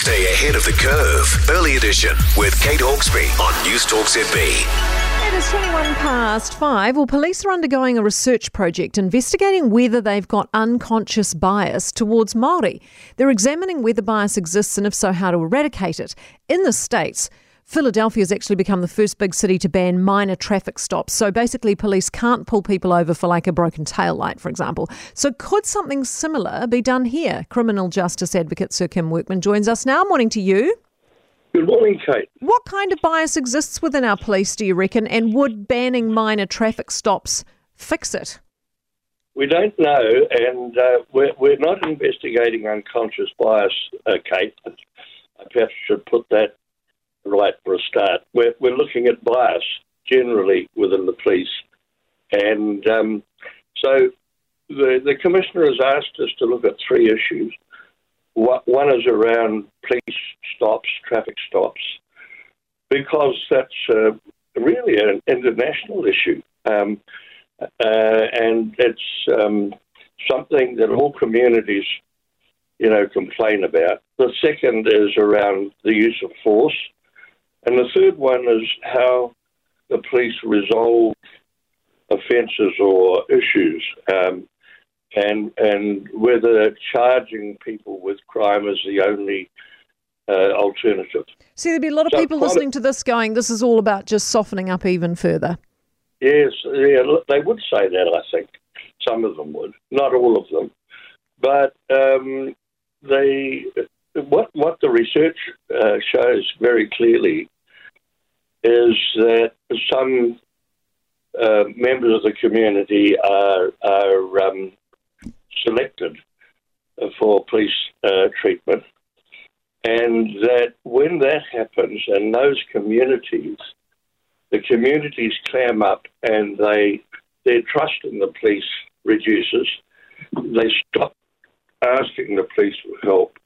Stay ahead of the curve. Early edition with Kate Hawkesby on News Talk ZB. It is 21 past five. Well, police are undergoing a research project investigating whether they've got unconscious bias towards Māori. They're examining whether bias exists and if so, how to eradicate it. In the States, Philadelphia has actually become the first big city to ban minor traffic stops. So basically, police can't pull people over for like a broken tail light, for example. So could something similar be done here? Criminal justice advocate Sir Kim Workman joins us now. Morning to you. Good morning, Kate. What kind of bias exists within our police, do you reckon? And would banning minor traffic stops fix it? We don't know, and uh, we're, we're not investigating unconscious bias, uh, Kate. I perhaps should put that right for a start. We're, we're looking at bias generally within the police, and um, so the, the commissioner has asked us to look at three issues. One is around police stops, traffic stops, because that's uh, really an international issue. Um, uh, and it's um, something that all communities, you know, complain about. The second is around the use of force. And the third one is how the police resolve offences or issues. Um, and and whether charging people with crime is the only uh, alternative. See, there'd be a lot of so people listening to this going, "This is all about just softening up even further." Yes, yeah, they would say that. I think some of them would, not all of them, but um, they what what the research uh, shows very clearly is that some uh, members of the community are are um, selected for police uh, treatment, and that when that happens in those communities, the communities clam up and they their trust in the police reduces. They stop asking the police for help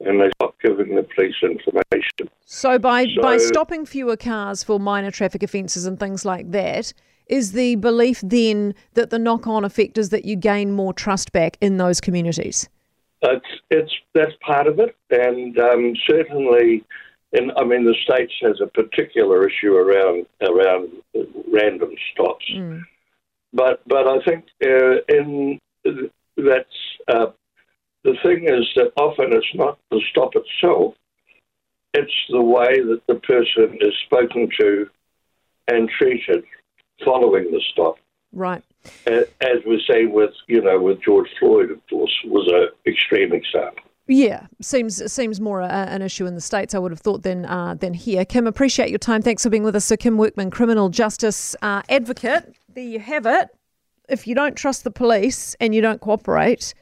and they stop giving the police information. So by so, by stopping fewer cars for minor traffic offences and things like that, is the belief then that the knock on effect is that you gain more trust back in those communities? It's, it's that's part of it, and um, certainly, in, I mean, the states has a particular issue around around random stops, mm. but but I think uh, in that's uh, the thing is that often it's not the stop itself; it's the way that the person is spoken to and treated following the stop. Right. As we say with you know with George Floyd, of course, was an extreme example. Yeah, seems seems more a, an issue in the states. I would have thought than uh, than here. Kim, appreciate your time. Thanks for being with us. So, Kim Workman, criminal justice uh, advocate. There you have it. If you don't trust the police and you don't cooperate,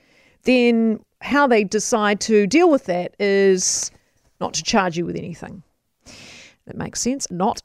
then how they decide to deal with that is not to charge you with anything. That makes sense. Not